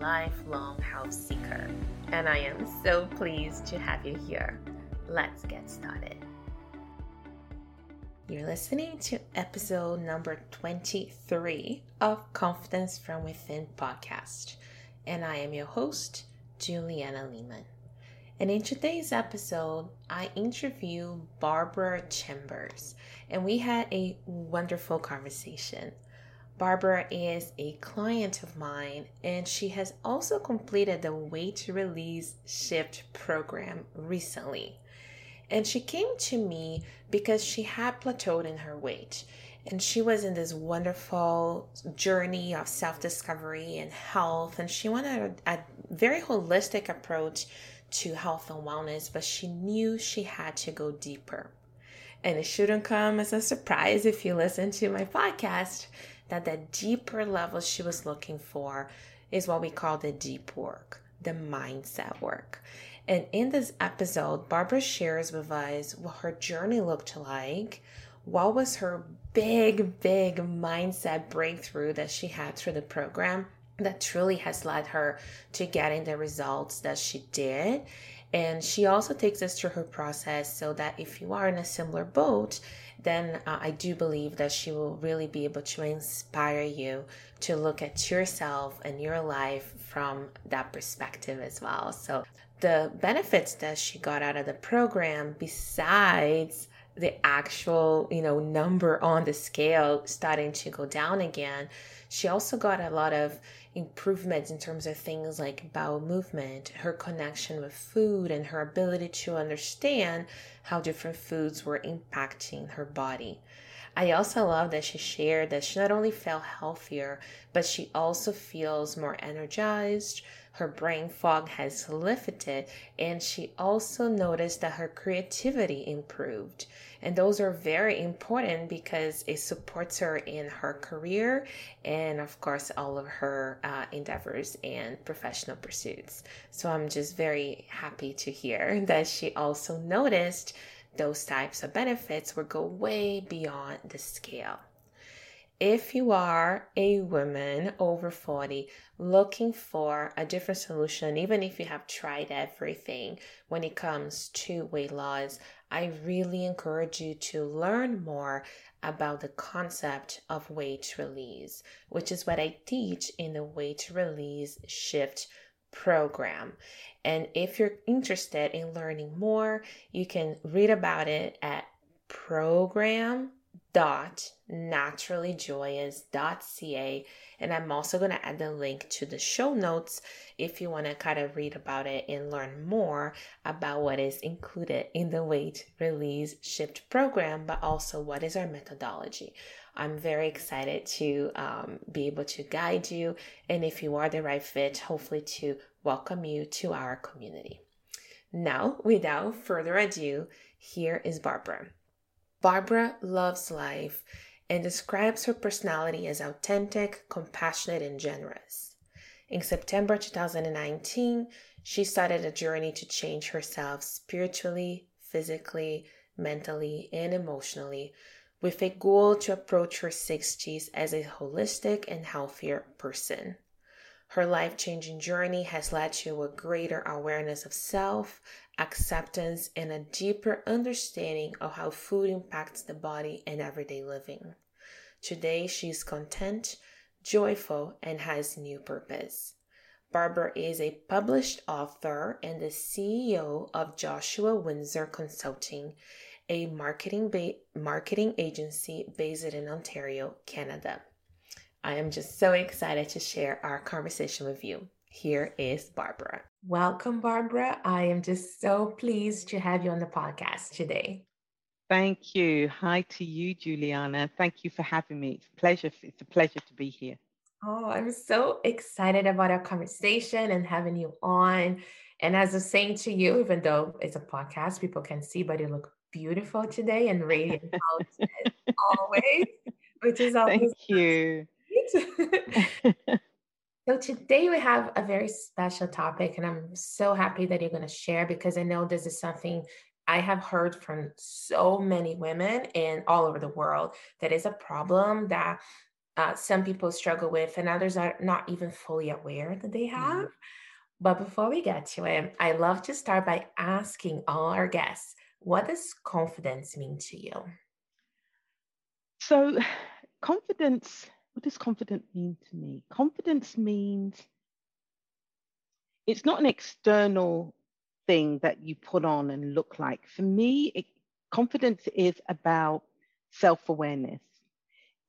lifelong health seeker, and I am so pleased to have you here. Let's get started. You're listening to episode number 23 of Confidence from Within podcast, and I am your host, Juliana Lehman. And in today's episode, I interview Barbara Chambers, and we had a wonderful conversation. Barbara is a client of mine, and she has also completed the Weight Release Shift program recently. And she came to me because she had plateaued in her weight. And she was in this wonderful journey of self discovery and health. And she wanted a, a very holistic approach to health and wellness, but she knew she had to go deeper. And it shouldn't come as a surprise if you listen to my podcast that the deeper level she was looking for is what we call the deep work, the mindset work. And in this episode, Barbara shares with us what her journey looked like, what was her big, big mindset breakthrough that she had through the program that truly has led her to getting the results that she did. And she also takes us through her process so that if you are in a similar boat, then uh, I do believe that she will really be able to inspire you to look at yourself and your life from that perspective as well. So, the benefits that she got out of the program, besides the actual, you know, number on the scale starting to go down again, she also got a lot of improvements in terms of things like bowel movement, her connection with food, and her ability to understand how different foods were impacting her body. I also love that she shared that she not only felt healthier, but she also feels more energized. Her brain fog has lifted, and she also noticed that her creativity improved. And those are very important because it supports her in her career and, of course, all of her uh, endeavors and professional pursuits. So I'm just very happy to hear that she also noticed those types of benefits will go way beyond the scale. If you are a woman over 40 looking for a different solution, even if you have tried everything when it comes to weight loss, I really encourage you to learn more about the concept of weight release, which is what I teach in the weight release shift program. And if you're interested in learning more, you can read about it at program dot naturallyjoyous.ca and i'm also going to add the link to the show notes if you want to kind of read about it and learn more about what is included in the weight release shift program but also what is our methodology. I'm very excited to um, be able to guide you. And if you are the right fit hopefully to welcome you to our community. Now without further ado here is barbara Barbara loves life and describes her personality as authentic, compassionate, and generous. In September 2019, she started a journey to change herself spiritually, physically, mentally, and emotionally with a goal to approach her 60s as a holistic and healthier person. Her life changing journey has led to a greater awareness of self, acceptance, and a deeper understanding of how food impacts the body and everyday living. Today, she is content, joyful, and has new purpose. Barbara is a published author and the CEO of Joshua Windsor Consulting, a marketing ba- marketing agency based in Ontario, Canada. I am just so excited to share our conversation with you. Here is Barbara. Welcome, Barbara. I am just so pleased to have you on the podcast today. Thank you. Hi to you, Juliana. Thank you for having me. It's a pleasure. It's a pleasure to be here. Oh, I'm so excited about our conversation and having you on. And as I was saying to you, even though it's a podcast, people can see, but you look beautiful today and radiant always, which is always Thank you. so today we have a very special topic, and I'm so happy that you're going to share because I know this is something I have heard from so many women in all over the world that is a problem that uh, some people struggle with, and others are not even fully aware that they have. Mm-hmm. But before we get to it, I love to start by asking all our guests what does confidence mean to you? So, confidence, what does confidence mean to me? Confidence means it's not an external thing that you put on and look like. For me, it, confidence is about self awareness,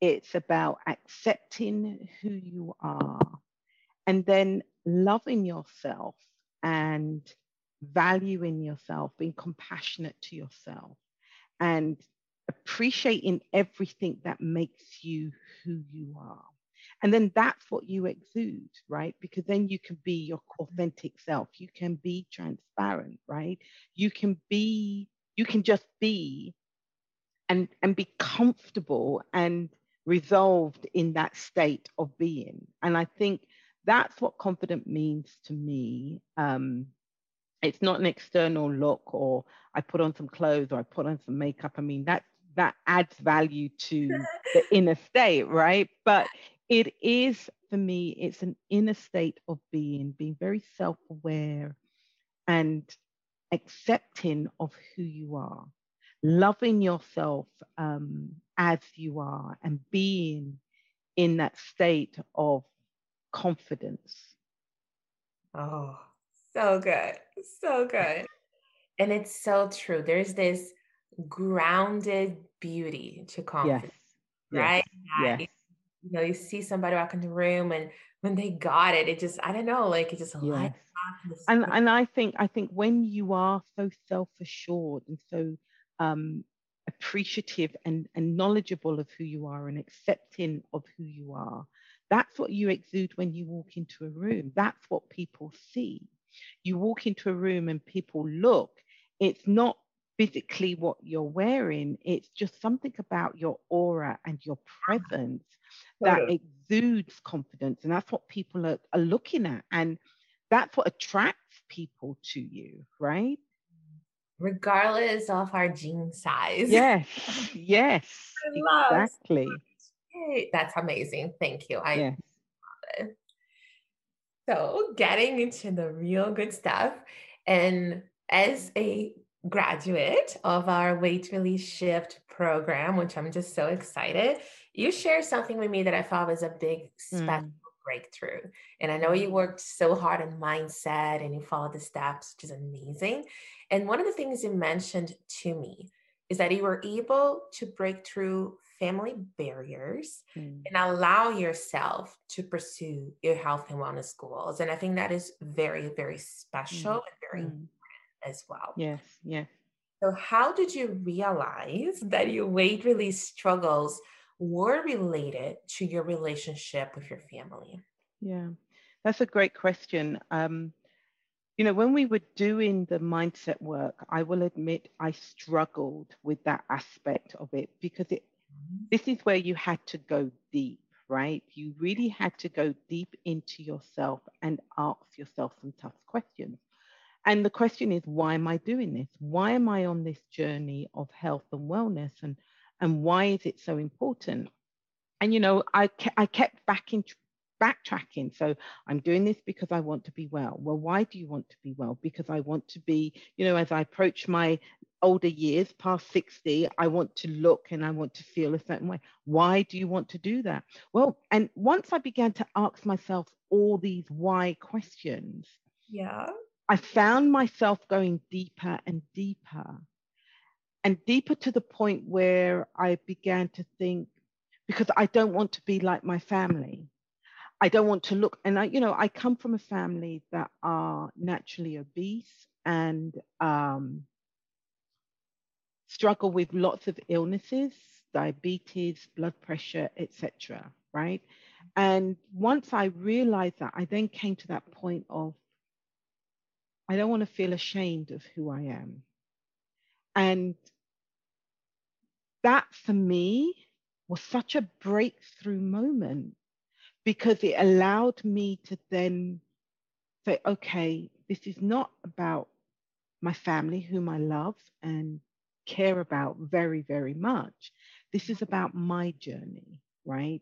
it's about accepting who you are and then loving yourself and valuing yourself, being compassionate to yourself, and appreciating everything that makes you who you are. And then that's what you exude, right? Because then you can be your authentic self. You can be transparent, right? You can be, you can just be and, and be comfortable and resolved in that state of being. And I think that's what confident means to me. Um, it's not an external look or I put on some clothes or I put on some makeup. I mean, that that adds value to the inner state, right? But it is for me, it's an inner state of being, being very self-aware and accepting of who you are, loving yourself um, as you are, and being in that state of confidence. Oh, so good. So good. And it's so true. There's this grounded beauty to confidence, yes. right? Yes. You know, you see somebody walk in the room and when they got it, it just, I don't know, like it just yes. lights up. And, and I think, I think when you are so self-assured and so um, appreciative and, and knowledgeable of who you are and accepting of who you are, that's what you exude when you walk into a room. That's what people see. You walk into a room and people look. It's not physically what you're wearing, it's just something about your aura and your presence that exudes confidence. And that's what people are, are looking at. And that's what attracts people to you, right? Regardless of our jean size. Yes, yes, exactly. That's amazing. Thank you. I yes. love it. So, getting into the real good stuff. And as a graduate of our Weight Release Shift program, which I'm just so excited, you shared something with me that I thought was a big special mm. breakthrough. And I know you worked so hard on mindset and you followed the steps, which is amazing. And one of the things you mentioned to me is that you were able to break through family barriers mm. and allow yourself to pursue your health and wellness goals. And I think that is very, very special mm. and very mm. As well. Yes, yes. So, how did you realize that your weight release struggles were related to your relationship with your family? Yeah, that's a great question. Um, you know, when we were doing the mindset work, I will admit I struggled with that aspect of it because it this is where you had to go deep, right? You really had to go deep into yourself and ask yourself some tough questions. And the question is, why am I doing this? Why am I on this journey of health and wellness? And, and why is it so important? And, you know, I, ke- I kept back in, backtracking. So I'm doing this because I want to be well. Well, why do you want to be well? Because I want to be, you know, as I approach my older years, past 60, I want to look and I want to feel a certain way. Why do you want to do that? Well, and once I began to ask myself all these why questions, yeah, I found myself going deeper and deeper and deeper to the point where I began to think, because I don't want to be like my family. I don't want to look, and I, you know, I come from a family that are naturally obese and um, struggle with lots of illnesses, diabetes, blood pressure, etc. Right? And once I realized that, I then came to that point of I don't want to feel ashamed of who I am. And that for me was such a breakthrough moment because it allowed me to then say, okay, this is not about my family, whom I love and care about very, very much. This is about my journey, right?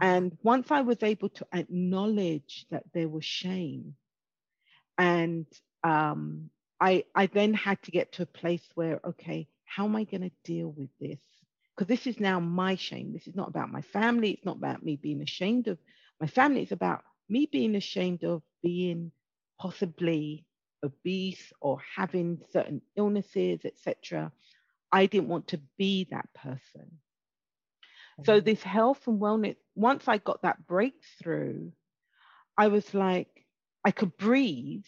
And once I was able to acknowledge that there was shame, and um, I, I then had to get to a place where, okay, how am I going to deal with this? Because this is now my shame. This is not about my family. It's not about me being ashamed of my family. It's about me being ashamed of being possibly obese or having certain illnesses, etc. I didn't want to be that person. So mm-hmm. this health and wellness, once I got that breakthrough, I was like, I could breathe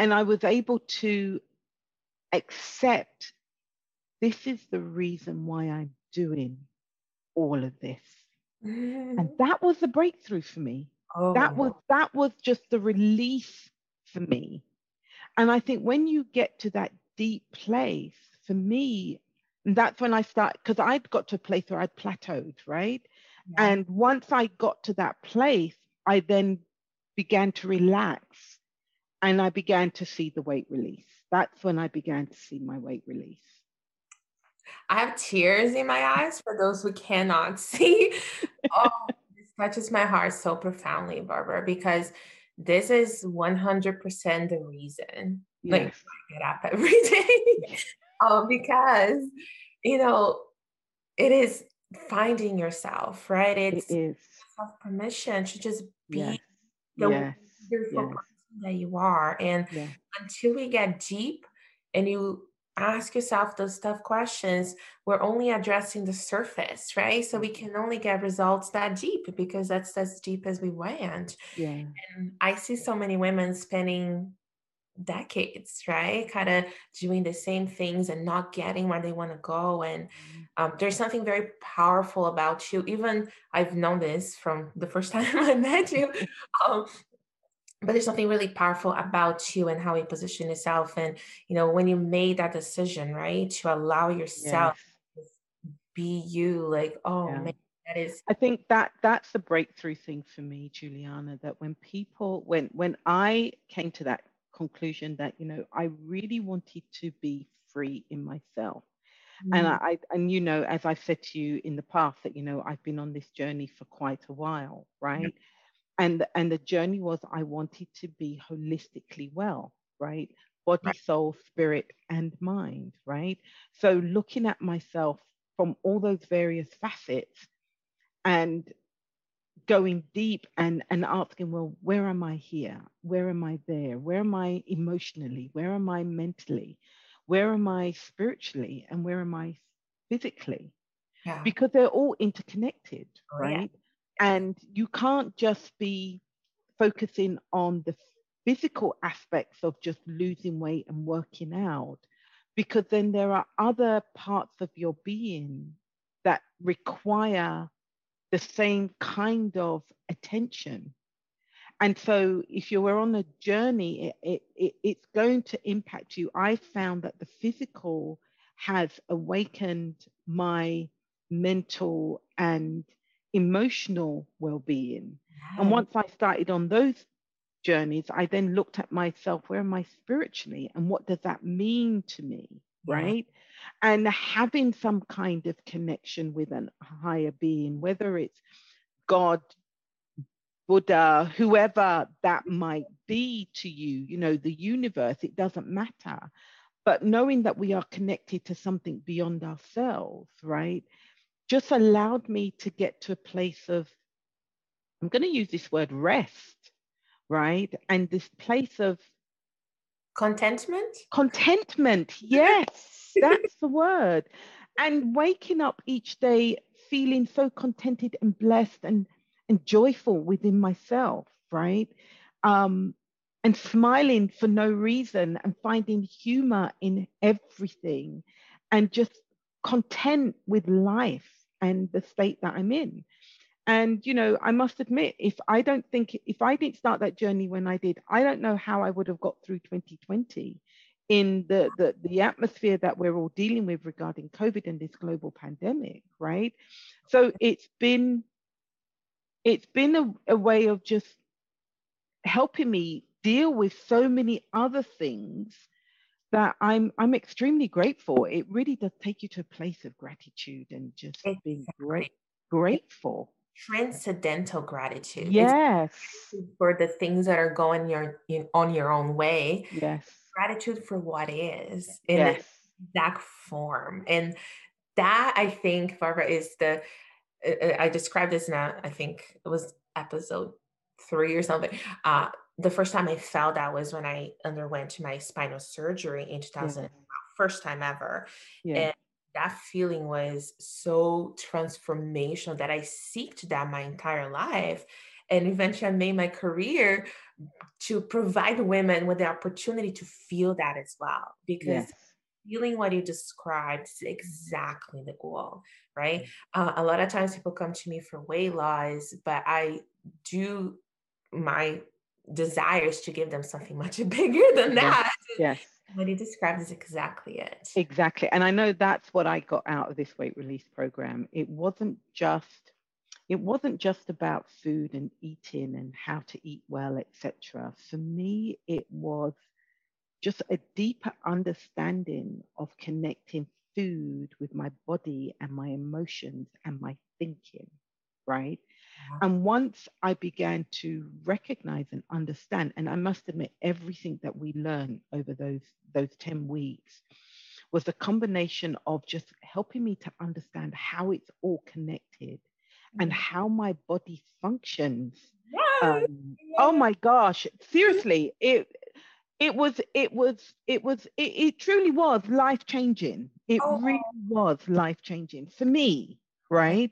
and I was able to accept this is the reason why I'm doing all of this. And that was the breakthrough for me. Oh. That was that was just the release for me. And I think when you get to that deep place, for me, that's when I start because I'd got to a place where I'd plateaued, right? Yeah. And once I got to that place, I then began to relax and I began to see the weight release. That's when I began to see my weight release. I have tears in my eyes for those who cannot see. oh, this touches my heart so profoundly, Barbara, because this is 100% the reason yes. like I get up every day. um, because, you know, it is finding yourself, right? It's it is. permission to just be yes. the yes. yes. That you are. And until we get deep and you ask yourself those tough questions, we're only addressing the surface, right? So we mm-hmm. can only get results that deep because that's as deep as we went. Yeah. And I see so many women spending decades, right? Kind of doing the same things and not getting where they want to go. And mm-hmm. um, there's something very powerful about you. Even I've known this from the first time I met you. Um, but there's something really powerful about you and how you position yourself and you know when you made that decision right to allow yourself yes. be you like oh yeah. man that is i think that that's the breakthrough thing for me juliana that when people when when i came to that conclusion that you know i really wanted to be free in myself mm. and I, and you know as i've said to you in the past that you know i've been on this journey for quite a while right and and the journey was i wanted to be holistically well right? Body right. soul spirit and mind right? So looking at myself from all those various facets and going deep and and asking well where am i here? Where am i there? Where am i emotionally? Where am i mentally? Where am i spiritually? And where am i physically? Yeah. because they're all interconnected oh, right and you can't just be focusing on the physical aspects of just losing weight and working out, because then there are other parts of your being that require the same kind of attention. And so, if you were on a journey, it, it, it's going to impact you. I found that the physical has awakened my mental and emotional well-being. And once i started on those journeys i then looked at myself where am i spiritually and what does that mean to me yeah. right? And having some kind of connection with a higher being whether it's god buddha whoever that might be to you you know the universe it doesn't matter. But knowing that we are connected to something beyond ourselves right just allowed me to get to a place of, I'm going to use this word rest, right? And this place of contentment. Contentment, yes, that's the word. And waking up each day feeling so contented and blessed and, and joyful within myself, right? Um, and smiling for no reason and finding humor in everything and just content with life and the state that I'm in. And, you know, I must admit, if I don't think, if I didn't start that journey when I did, I don't know how I would have got through 2020 in the, the, the atmosphere that we're all dealing with regarding COVID and this global pandemic, right? So it's been, it's been a, a way of just helping me deal with so many other things that I'm I'm extremely grateful. It really does take you to a place of gratitude and just exactly. being great grateful. Transcendental gratitude. Yes. For the things that are going your in, on your own way. Yes. Gratitude for what is in yes. exact form. And that I think, Barbara, is the I described this now, I think it was episode three or something. Uh, the first time I felt that was when I underwent my spinal surgery in 2000, yeah. first time ever. Yeah. And that feeling was so transformational that I seeked that my entire life. And eventually I made my career to provide women with the opportunity to feel that as well. Because yes. feeling what you described is exactly the goal, right? Uh, a lot of times people come to me for weight loss, but I do my desires to give them something much bigger than that. Yes. yes. What he described is exactly it. Exactly. And I know that's what I got out of this weight release program. It wasn't just it wasn't just about food and eating and how to eat well, etc. For me, it was just a deeper understanding of connecting food with my body and my emotions and my thinking, right? And once I began to recognize and understand, and I must admit, everything that we learned over those, those 10 weeks was a combination of just helping me to understand how it's all connected and mm. how my body functions. Um, oh my gosh, seriously, it it was it was it was it, it truly was life changing. It oh. really was life changing for me, right?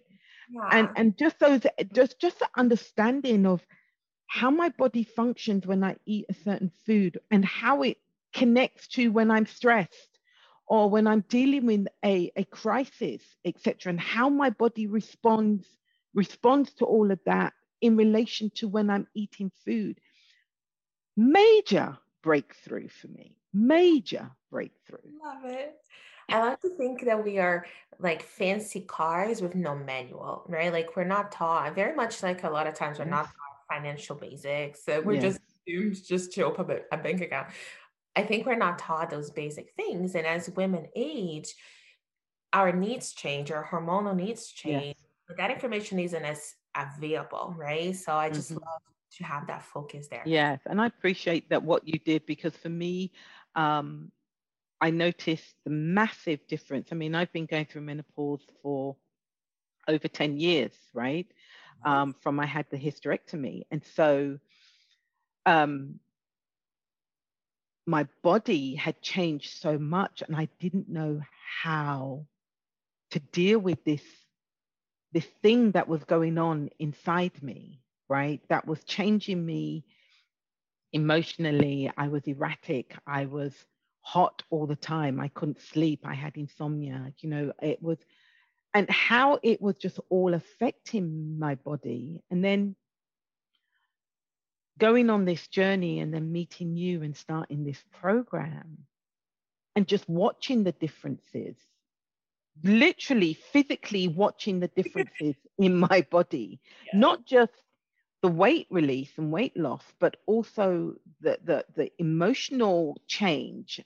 Yeah. and and just those just just the understanding of how my body functions when I eat a certain food and how it connects to when I'm stressed or when I'm dealing with a, a crisis, etc., and how my body responds responds to all of that in relation to when I'm eating food. Major breakthrough for me. Major breakthrough. Love it. I like to think that we are like fancy cars with no manual, right? Like we're not taught very much like a lot of times we're not taught financial basics. So we're just assumed just to open a bank account. I think we're not taught those basic things. And as women age, our needs change, our hormonal needs change. Yes. But that information isn't as available, right? So I just mm-hmm. love to have that focus there. Yes. And I appreciate that what you did because for me, um, I noticed the massive difference. I mean, I've been going through menopause for over 10 years, right? Um, from I had the hysterectomy. And so um, my body had changed so much and I didn't know how to deal with this this thing that was going on inside me, right? That was changing me emotionally. I was erratic. I was hot all the time. I couldn't sleep. I had insomnia. You know, it was, and how it was just all affecting my body. And then going on this journey and then meeting you and starting this program and just watching the differences, literally physically watching the differences in my body, yeah. not just the weight release and weight loss, but also the, the, the emotional change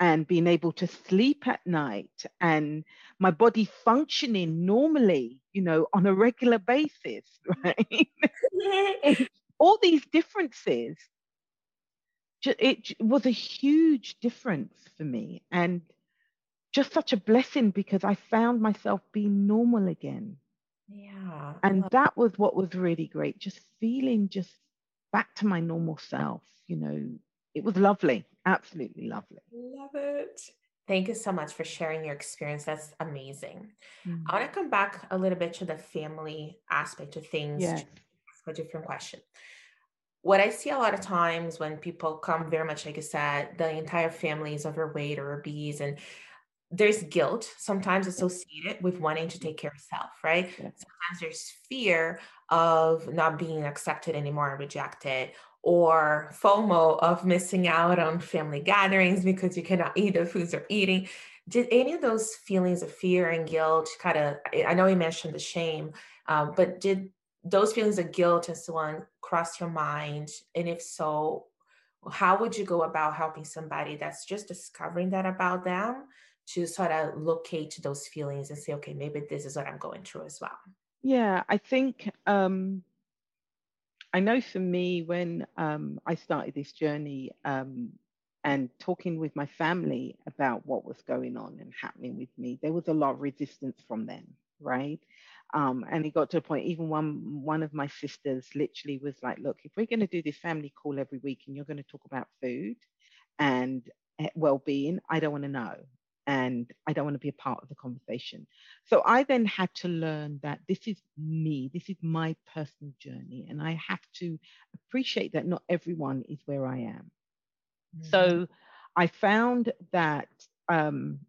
and being able to sleep at night and my body functioning normally, you know, on a regular basis, right? All these differences, it was a huge difference for me and just such a blessing because I found myself being normal again. Yeah. And that was what was really great, just feeling just back to my normal self, you know. It was lovely, absolutely lovely. Love it. Thank you so much for sharing your experience. That's amazing. Mm. I want to come back a little bit to the family aspect of things. Yes. A different question. What I see a lot of times when people come very much like I said, the entire family is overweight or obese, and there's guilt sometimes associated with wanting to take care of self, right? Yeah. Sometimes there's fear of not being accepted anymore and rejected, or FOMO of missing out on family gatherings because you cannot eat the foods you're eating. Did any of those feelings of fear and guilt kind of, I know you mentioned the shame, um, but did those feelings of guilt and so on cross your mind? And if so, how would you go about helping somebody that's just discovering that about them to sort of locate those feelings and say, okay, maybe this is what I'm going through as well? Yeah, I think um, I know for me when um, I started this journey um, and talking with my family about what was going on and happening with me, there was a lot of resistance from them, right? Um, and it got to a point, even one one of my sisters literally was like, look, if we're going to do this family call every week and you're going to talk about food and eh, well-being, I don't want to know. And I don't want to be a part of the conversation. So I then had to learn that this is me, this is my personal journey. And I have to appreciate that not everyone is where I am. Mm-hmm. So I found that um,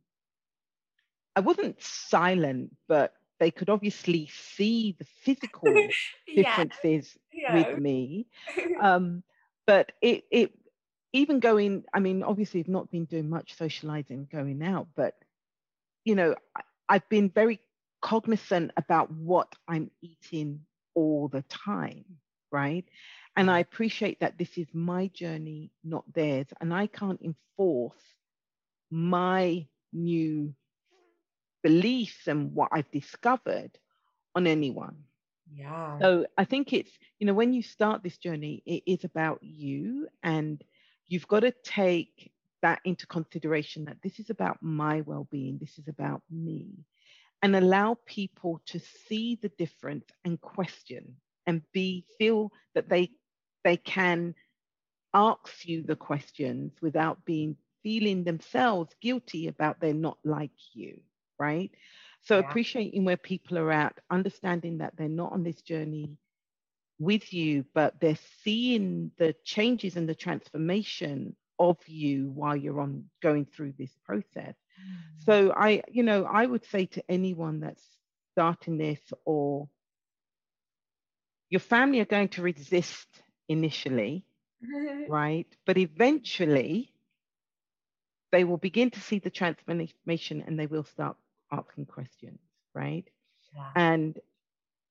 I wasn't silent, but they could obviously see the physical differences yeah. with me. Um, but it, it even going, I mean, obviously, I've not been doing much socializing going out, but you know, I've been very cognizant about what I'm eating all the time, right? And mm. I appreciate that this is my journey, not theirs. And I can't enforce my new beliefs and what I've discovered on anyone. Yeah. So I think it's, you know, when you start this journey, it is about you and you've got to take that into consideration that this is about my well being, this is about me, and allow people to see the difference and question and be feel that they they can ask you the questions without being feeling themselves guilty about they're not like you right? So yeah. appreciating where people are at, understanding that they're not on this journey with you, but they're seeing the changes and the transformation of you while you're on going through this process. Mm. So I, you know, I would say to anyone that's starting this or your family are going to resist initially, right? But eventually they will begin to see the transformation and they will start asking questions, right? Yeah. And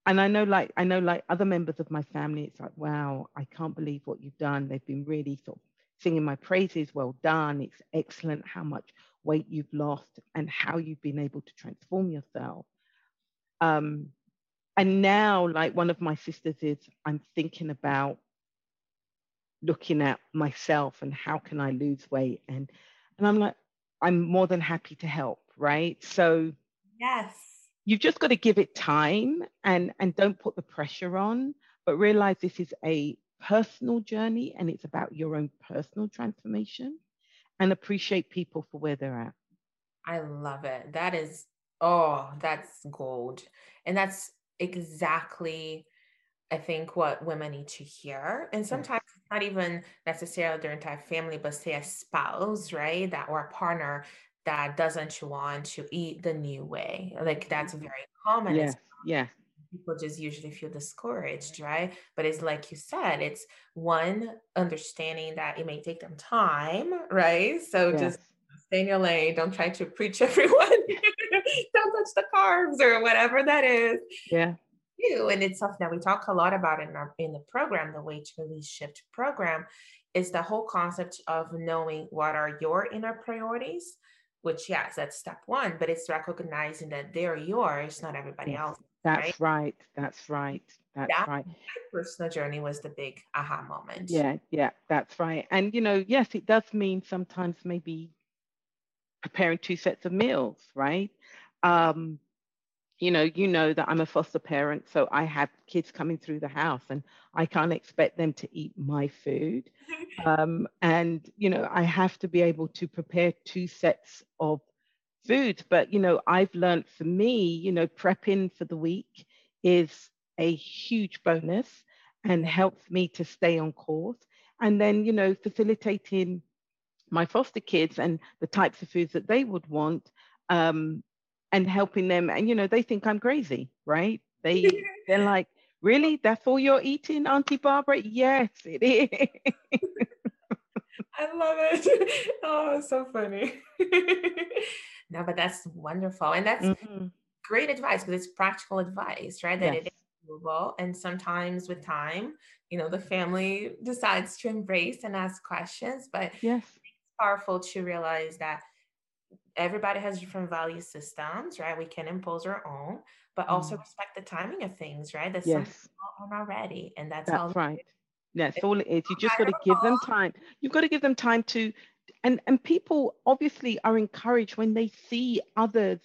and I know like I know like other members of my family, it's like, wow, I can't believe what you've done. They've been really sort of singing my praises. Well done. It's excellent how much weight you've lost and how you've been able to transform yourself. Um, and now, like one of my sisters is, I'm thinking about looking at myself and how can I lose weight and and I'm like, I'm more than happy to help right? So yes, you've just got to give it time and and don't put the pressure on, but realize this is a personal journey and it's about your own personal transformation and appreciate people for where they're at. I love it. That is oh, that's gold. And that's exactly I think what women need to hear. And sometimes it's not even necessarily their entire family, but say a spouse, right? That or a partner that doesn't want to eat the new way. Like that's mm-hmm. very common. Yeah. Yeah. People just usually feel discouraged, right? But it's like you said, it's one understanding that it may take them time, right? So yes. just stay in your lane. Don't try to preach everyone. don't touch the carbs or whatever that is. Yeah. You and it's something that we talk a lot about in our in the program, the Weight Release Shift program, is the whole concept of knowing what are your inner priorities which yes that's step one but it's recognizing that they're yours not everybody yes, else that's right? right. That's right. That's that, right. my personal journey was the big aha moment. Yeah yeah that's right. And you know yes it does mean sometimes maybe preparing two sets of meals right? Um you know, you know that I'm a foster parent, so I have kids coming through the house, and I can't expect them to eat my food. Um, and you know, I have to be able to prepare two sets of foods. But you know, I've learned for me, you know, prepping for the week is a huge bonus and helps me to stay on course. And then, you know, facilitating my foster kids and the types of foods that they would want um, and helping them. And you know, they think I'm crazy, right? They they're like, really? That's all you're eating, Auntie Barbara? Yes, it is. I love it. Oh, so funny. no, but that's wonderful. And that's mm-hmm. great advice because it's practical advice, right? That yes. it is doable. And sometimes with time, you know, the family decides to embrace and ask questions. But yes, it's powerful to realize that everybody has different value systems, right? We can impose our own, but also mm. respect the timing of things, right? That's yes. are not ready. And that's, that's right. That's all it is. You just got to give them time. You've got to give them time to, and and people obviously are encouraged when they see others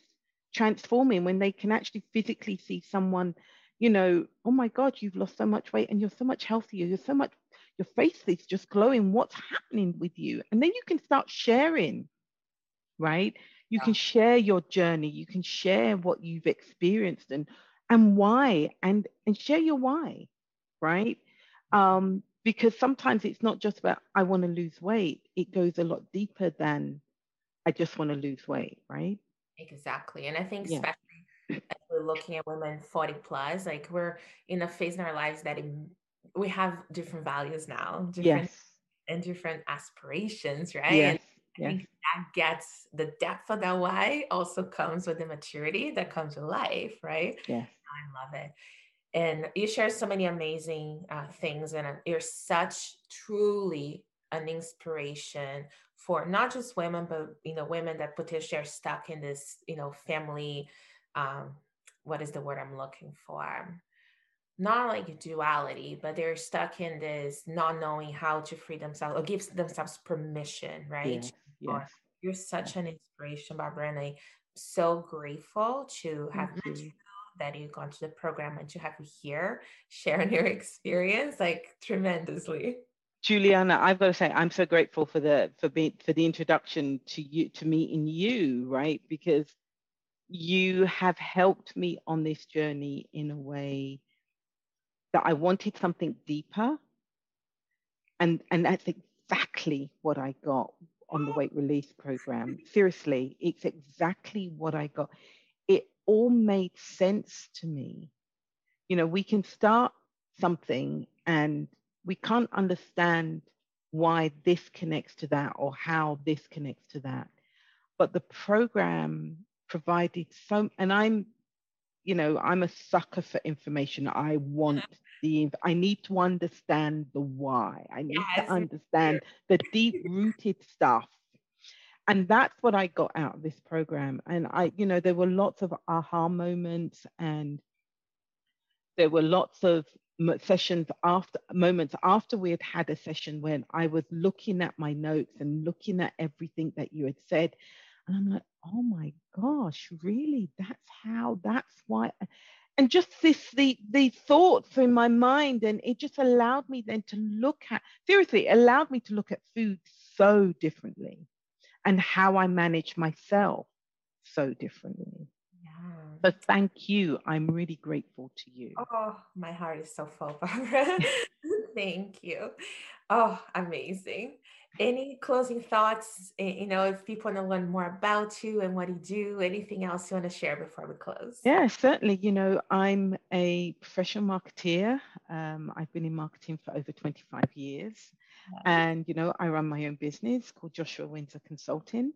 transforming, when they can actually physically see someone, you know, oh my God, you've lost so much weight and you're so much healthier. You're so much, your face is just glowing. What's happening with you? And then you can start sharing, right? You yeah. can share your journey. You can share what you've experienced and and why, and and share your why, right? Um, because sometimes it's not just about I want to lose weight. It goes a lot deeper than I just want to lose weight, right? Exactly. And I think yeah. especially as we're looking at women 40 plus, like we're in a phase in our lives that it, we have different values now, different yes. and different aspirations, right? Yes. And think that gets the depth of that why also comes with the maturity that comes with life, right? Yeah. I love it and you share so many amazing uh, things and uh, you're such truly an inspiration for not just women but you know women that potentially are stuck in this you know family um what is the word i'm looking for not like duality but they're stuck in this not knowing how to free themselves or give themselves permission right yes, yes. You're such an inspiration barbara and i'm so grateful to have Thank met mm-hmm. you that you've gone to the program and to have you here sharing your experience like tremendously. Juliana, I've got to say I'm so grateful for the for being for the introduction to you to me meeting you, right? Because you have helped me on this journey in a way that I wanted something deeper. And and that's exactly what I got on the weight release program. Seriously, it's exactly what I got It all made sense to me. You know, we can start something and we can't understand why this connects to that or how this connects to that. But the program provided so, and I'm, you know, I'm a sucker for information. I want I need to understand the why. I need yes. to understand the deep rooted stuff and that's what I got out of this program. And I, you know, there were lots of aha moments and there were lots of sessions after moments after we had had a session when I was looking at my notes and looking at everything that you had said. And I'm like, oh my gosh, really? That's how, that's why. And just this, the, the thoughts in my mind, and it just allowed me then to look at, seriously, allowed me to look at food so differently and how I manage myself so differently. Yeah. But thank you. I'm really grateful to you. Oh, my heart is so full, Barbara. thank you. Oh, amazing. Any closing thoughts? You know, if people want to learn more about you and what you do, anything else you want to share before we close? Yeah, certainly. You know, I'm a professional marketeer. Um, I've been in marketing for over 25 years. And, you know, I run my own business called Joshua Windsor Consulting.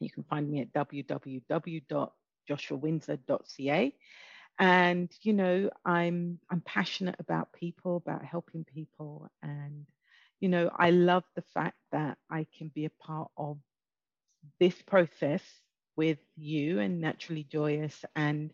You can find me at www.joshuawindsor.ca. And, you know, I'm I'm passionate about people, about helping people. And, you know, I love the fact that I can be a part of this process with you and naturally joyous and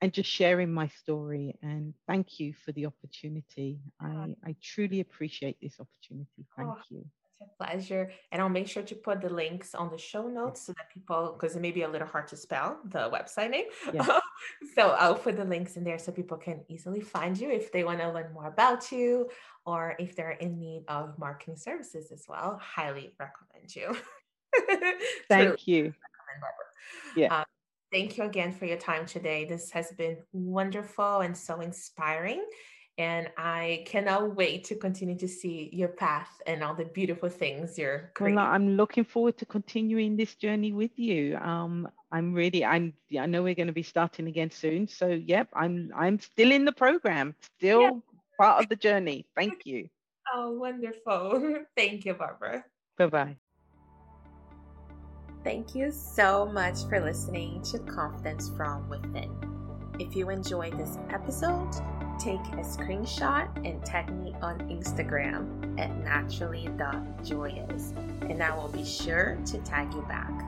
and just sharing my story. And thank you for the opportunity. I, ah. I truly appreciate this opportunity. Thank oh, you. It's a pleasure. And I'll make sure to put the links on the show notes so that people, because it may be a little hard to spell the website name. Yeah. so I'll put the links in there so people can easily find you if they want to learn more about you or if they're in need of marketing services as well. Highly recommend you. Thank you. Yeah. Um, Thank you again for your time today. This has been wonderful and so inspiring. And I cannot wait to continue to see your path and all the beautiful things you're creating. Well, I'm looking forward to continuing this journey with you. Um, I'm really I'm I know we're going to be starting again soon. So yep, I'm I'm still in the program, still yeah. part of the journey. Thank you. Oh, wonderful. Thank you, Barbara. Bye-bye. Thank you so much for listening to Confidence from Within. If you enjoyed this episode, take a screenshot and tag me on Instagram at naturally.joyous, and I will be sure to tag you back.